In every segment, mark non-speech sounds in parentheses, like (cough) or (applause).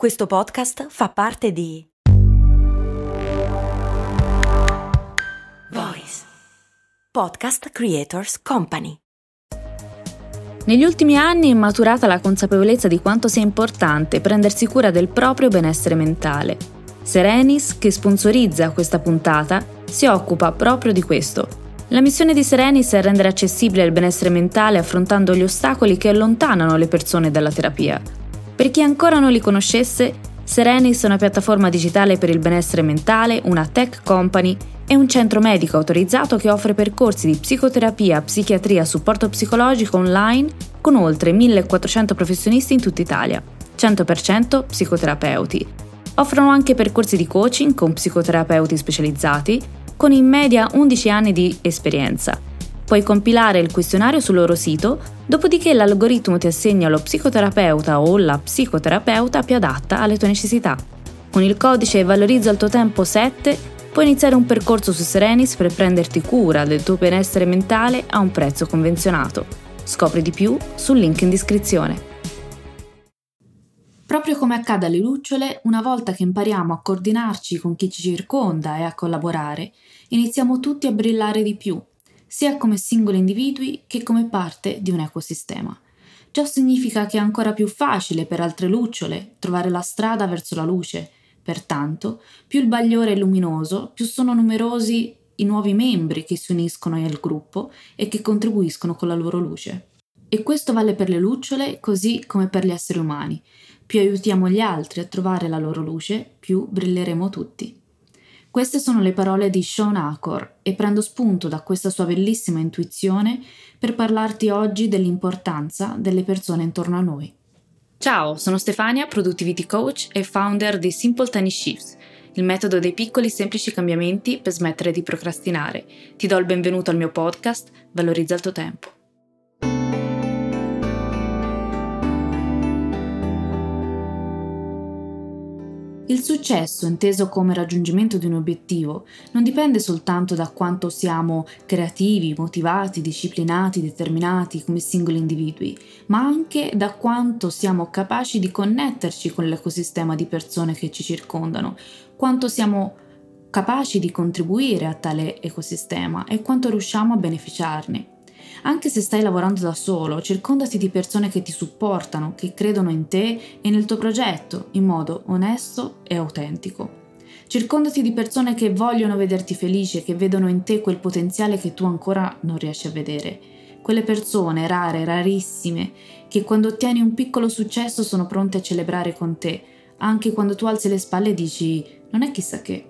Questo podcast fa parte di Voice Podcast Creators Company. Negli ultimi anni è maturata la consapevolezza di quanto sia importante prendersi cura del proprio benessere mentale. Serenis, che sponsorizza questa puntata, si occupa proprio di questo. La missione di Serenis è rendere accessibile il benessere mentale affrontando gli ostacoli che allontanano le persone dalla terapia per chi ancora non li conoscesse, Serenis è una piattaforma digitale per il benessere mentale, una tech company e un centro medico autorizzato che offre percorsi di psicoterapia, psichiatria, supporto psicologico online con oltre 1400 professionisti in tutta Italia, 100% psicoterapeuti. Offrono anche percorsi di coaching con psicoterapeuti specializzati, con in media 11 anni di esperienza Puoi compilare il questionario sul loro sito, dopodiché l'algoritmo ti assegna lo psicoterapeuta o la psicoterapeuta più adatta alle tue necessità. Con il codice Valorizza il tuo tempo 7 puoi iniziare un percorso su Serenis per prenderti cura del tuo benessere mentale a un prezzo convenzionato. Scopri di più sul link in descrizione. Proprio come accade alle lucciole, una volta che impariamo a coordinarci con chi ci circonda e a collaborare, iniziamo tutti a brillare di più sia come singoli individui che come parte di un ecosistema. Ciò significa che è ancora più facile per altre lucciole trovare la strada verso la luce. Pertanto, più il bagliore è luminoso, più sono numerosi i nuovi membri che si uniscono al gruppo e che contribuiscono con la loro luce. E questo vale per le lucciole così come per gli esseri umani. Più aiutiamo gli altri a trovare la loro luce, più brilleremo tutti. Queste sono le parole di Sean Acor e prendo spunto da questa sua bellissima intuizione per parlarti oggi dell'importanza delle persone intorno a noi. Ciao, sono Stefania, Productivity Coach e founder di Simple Tiny Shifts, il metodo dei piccoli semplici cambiamenti per smettere di procrastinare. Ti do il benvenuto al mio podcast, Valorizza il tuo tempo. Il successo, inteso come raggiungimento di un obiettivo, non dipende soltanto da quanto siamo creativi, motivati, disciplinati, determinati come singoli individui, ma anche da quanto siamo capaci di connetterci con l'ecosistema di persone che ci circondano, quanto siamo capaci di contribuire a tale ecosistema e quanto riusciamo a beneficiarne. Anche se stai lavorando da solo, circondati di persone che ti supportano, che credono in te e nel tuo progetto in modo onesto e autentico. Circondati di persone che vogliono vederti felice, che vedono in te quel potenziale che tu ancora non riesci a vedere. Quelle persone rare, rarissime, che quando ottieni un piccolo successo sono pronte a celebrare con te, anche quando tu alzi le spalle e dici non è chissà che.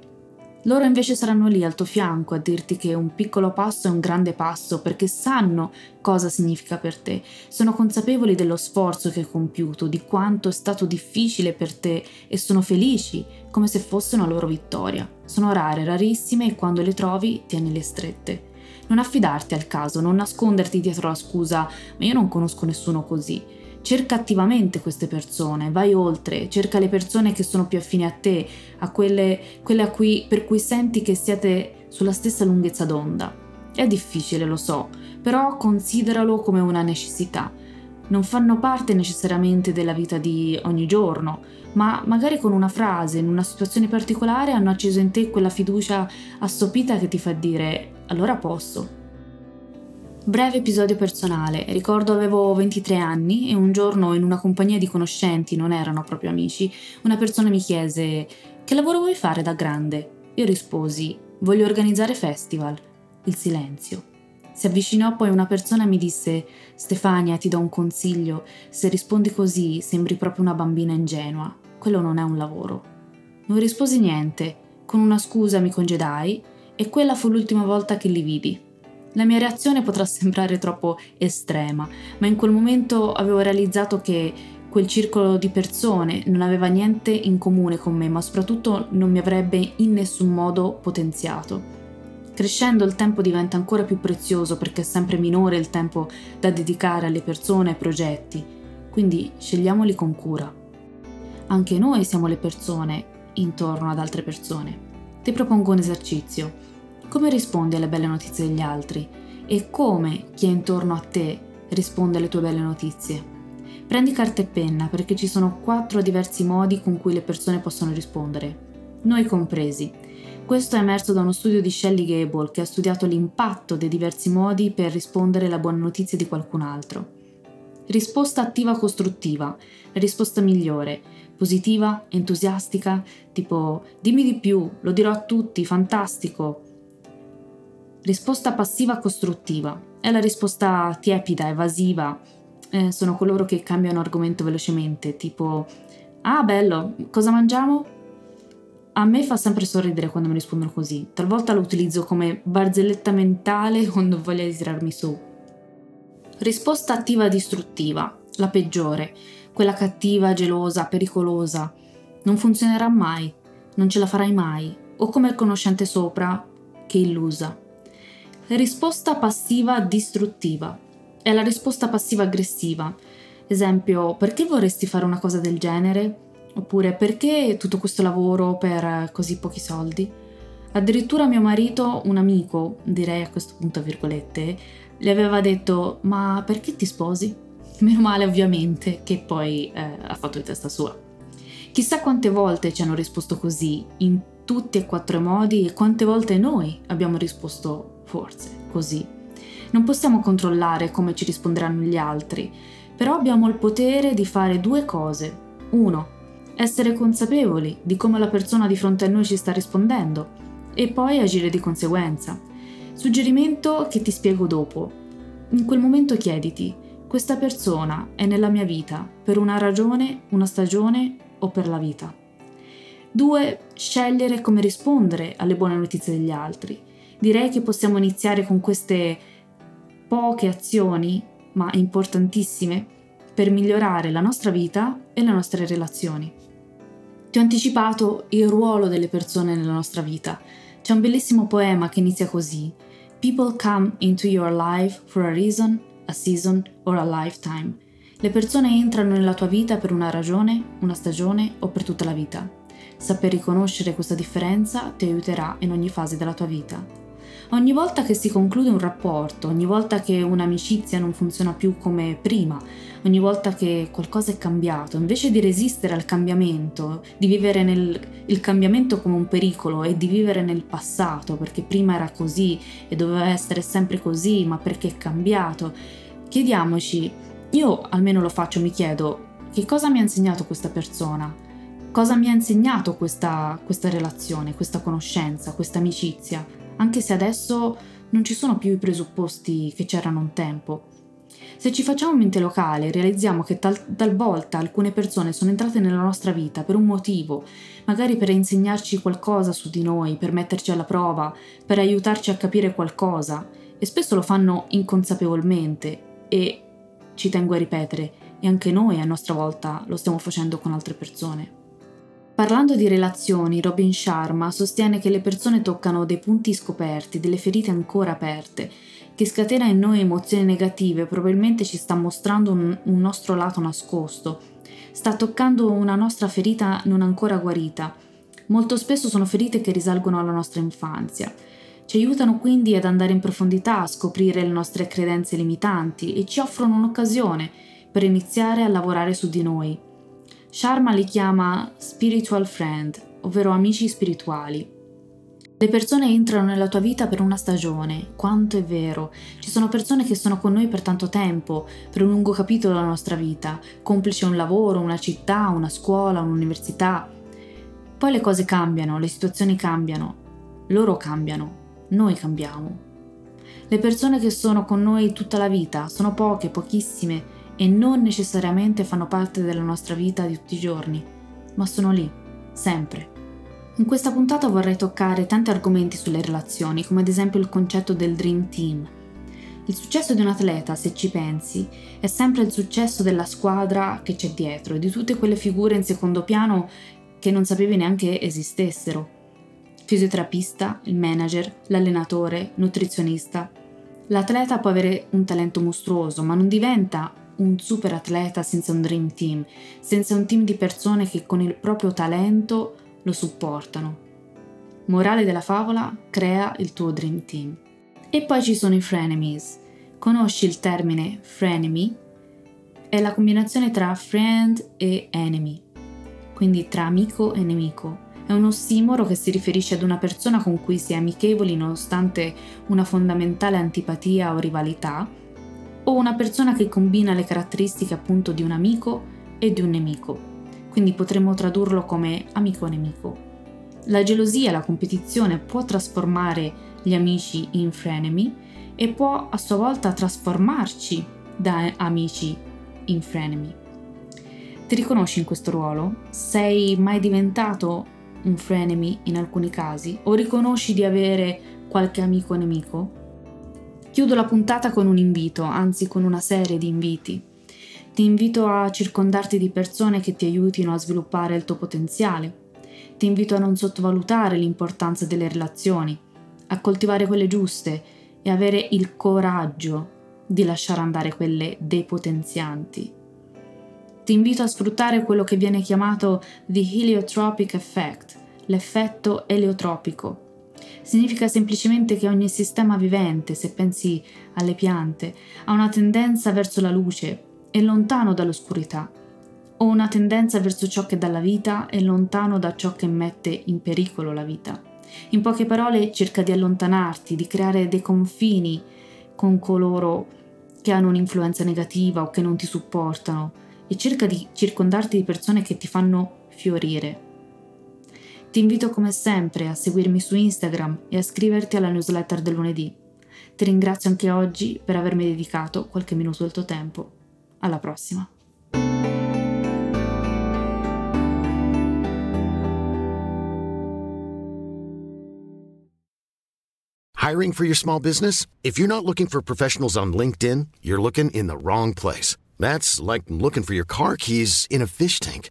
Loro invece saranno lì al tuo fianco a dirti che un piccolo passo è un grande passo perché sanno cosa significa per te, sono consapevoli dello sforzo che hai compiuto, di quanto è stato difficile per te e sono felici come se fosse una loro vittoria. Sono rare, rarissime e quando le trovi tienile strette. Non affidarti al caso, non nasconderti dietro la scusa ma io non conosco nessuno così cerca attivamente queste persone, vai oltre, cerca le persone che sono più affini a te, a quelle, quelle a cui, per cui senti che siete sulla stessa lunghezza d'onda. È difficile, lo so, però consideralo come una necessità. Non fanno parte necessariamente della vita di ogni giorno, ma magari con una frase, in una situazione particolare, hanno acceso in te quella fiducia assopita che ti fa dire allora posso, Breve episodio personale. Ricordo avevo 23 anni e un giorno in una compagnia di conoscenti, non erano proprio amici, una persona mi chiese che lavoro vuoi fare da grande? Io risposi voglio organizzare festival. Il silenzio. Si avvicinò poi una persona e mi disse Stefania ti do un consiglio, se rispondi così sembri proprio una bambina ingenua, quello non è un lavoro. Non risposi niente, con una scusa mi congedai e quella fu l'ultima volta che li vidi. La mia reazione potrà sembrare troppo estrema, ma in quel momento avevo realizzato che quel circolo di persone non aveva niente in comune con me, ma soprattutto non mi avrebbe in nessun modo potenziato. Crescendo il tempo diventa ancora più prezioso perché è sempre minore il tempo da dedicare alle persone e ai progetti, quindi scegliamoli con cura. Anche noi siamo le persone intorno ad altre persone. Ti propongo un esercizio come rispondi alle belle notizie degli altri e come chi è intorno a te risponde alle tue belle notizie. Prendi carta e penna perché ci sono quattro diversi modi con cui le persone possono rispondere, noi compresi. Questo è emerso da uno studio di Shelley Gable che ha studiato l'impatto dei diversi modi per rispondere alla buona notizia di qualcun altro. Risposta attiva costruttiva, la risposta migliore, positiva, entusiastica, tipo dimmi di più, lo dirò a tutti, fantastico. Risposta passiva costruttiva, è la risposta tiepida, evasiva, eh, sono coloro che cambiano argomento velocemente, tipo ah bello, cosa mangiamo? A me fa sempre sorridere quando mi rispondono così, talvolta lo utilizzo come barzelletta mentale (laughs) quando voglio tirarmi su. Risposta attiva distruttiva, la peggiore, quella cattiva, gelosa, pericolosa. Non funzionerà mai, non ce la farai mai, o come il conoscente sopra, che illusa. Risposta passiva distruttiva, è la risposta passiva aggressiva. Esempio, perché vorresti fare una cosa del genere? Oppure perché tutto questo lavoro per così pochi soldi? Addirittura mio marito, un amico, direi a questo punto virgolette, gli aveva detto ma perché ti sposi? (laughs) Meno male ovviamente che poi eh, ha fatto di testa sua. Chissà quante volte ci hanno risposto così, in tutti e quattro i modi, e quante volte noi abbiamo risposto forse così. Non possiamo controllare come ci risponderanno gli altri, però abbiamo il potere di fare due cose. Uno, essere consapevoli di come la persona di fronte a noi ci sta rispondendo e poi agire di conseguenza. Suggerimento che ti spiego dopo. In quel momento chiediti, questa persona è nella mia vita per una ragione, una stagione o per la vita. 2. Scegliere come rispondere alle buone notizie degli altri. Direi che possiamo iniziare con queste poche azioni, ma importantissime, per migliorare la nostra vita e le nostre relazioni. Ti ho anticipato il ruolo delle persone nella nostra vita. C'è un bellissimo poema che inizia così. People come into your life for a reason, a season or a lifetime. Le persone entrano nella tua vita per una ragione, una stagione o per tutta la vita. Saper riconoscere questa differenza ti aiuterà in ogni fase della tua vita. Ogni volta che si conclude un rapporto, ogni volta che un'amicizia non funziona più come prima, ogni volta che qualcosa è cambiato, invece di resistere al cambiamento, di vivere nel, il cambiamento come un pericolo e di vivere nel passato, perché prima era così e doveva essere sempre così, ma perché è cambiato, chiediamoci, io almeno lo faccio, mi chiedo, che cosa mi ha insegnato questa persona? Cosa mi ha insegnato questa, questa relazione, questa conoscenza, questa amicizia? Anche se adesso non ci sono più i presupposti che c'erano un tempo. Se ci facciamo mente locale, realizziamo che tal- talvolta alcune persone sono entrate nella nostra vita per un motivo, magari per insegnarci qualcosa su di noi, per metterci alla prova, per aiutarci a capire qualcosa, e spesso lo fanno inconsapevolmente e, ci tengo a ripetere, e anche noi a nostra volta lo stiamo facendo con altre persone. Parlando di relazioni, Robin Sharma sostiene che le persone toccano dei punti scoperti, delle ferite ancora aperte, che scatena in noi emozioni negative, probabilmente ci sta mostrando un, un nostro lato nascosto, sta toccando una nostra ferita non ancora guarita. Molto spesso sono ferite che risalgono alla nostra infanzia. Ci aiutano quindi ad andare in profondità, a scoprire le nostre credenze limitanti e ci offrono un'occasione per iniziare a lavorare su di noi. Sharma li chiama spiritual friend, ovvero amici spirituali. Le persone entrano nella tua vita per una stagione, quanto è vero. Ci sono persone che sono con noi per tanto tempo, per un lungo capitolo della nostra vita, complice un lavoro, una città, una scuola, un'università. Poi le cose cambiano, le situazioni cambiano, loro cambiano, noi cambiamo. Le persone che sono con noi tutta la vita sono poche, pochissime e non necessariamente fanno parte della nostra vita di tutti i giorni, ma sono lì, sempre. In questa puntata vorrei toccare tanti argomenti sulle relazioni, come ad esempio il concetto del Dream Team. Il successo di un atleta, se ci pensi, è sempre il successo della squadra che c'è dietro e di tutte quelle figure in secondo piano che non sapevi neanche esistessero. Fisioterapista, il manager, l'allenatore, nutrizionista. L'atleta può avere un talento mostruoso, ma non diventa un super atleta senza un dream team, senza un team di persone che con il proprio talento lo supportano. Morale della favola, crea il tuo dream team. E poi ci sono i frenemies. Conosci il termine frenemy? È la combinazione tra friend e enemy, quindi tra amico e nemico. È un ossimoro che si riferisce ad una persona con cui si è amichevoli nonostante una fondamentale antipatia o rivalità, o una persona che combina le caratteristiche appunto di un amico e di un nemico. Quindi potremmo tradurlo come amico-nemico. La gelosia, la competizione può trasformare gli amici in frenemy e può a sua volta trasformarci da amici in frenemy. Ti riconosci in questo ruolo? Sei mai diventato un frenemy in alcuni casi? O riconosci di avere qualche amico nemico? Chiudo la puntata con un invito, anzi con una serie di inviti. Ti invito a circondarti di persone che ti aiutino a sviluppare il tuo potenziale. Ti invito a non sottovalutare l'importanza delle relazioni, a coltivare quelle giuste e avere il coraggio di lasciare andare quelle depotenzianti. Ti invito a sfruttare quello che viene chiamato the heliotropic effect, l'effetto eliotropico. Significa semplicemente che ogni sistema vivente, se pensi alle piante, ha una tendenza verso la luce e lontano dall'oscurità, o una tendenza verso ciò che dà la vita e lontano da ciò che mette in pericolo la vita. In poche parole, cerca di allontanarti, di creare dei confini con coloro che hanno un'influenza negativa o che non ti supportano e cerca di circondarti di persone che ti fanno fiorire. Ti invito come sempre a seguirmi su Instagram e a iscriverti alla newsletter del lunedì. Ti ringrazio anche oggi per avermi dedicato qualche minuto del tuo tempo. Alla prossima! Hiring for your small business? If you're not looking for professionals on LinkedIn, you're looking in the wrong place. That's like looking for your car keys in a fish tank.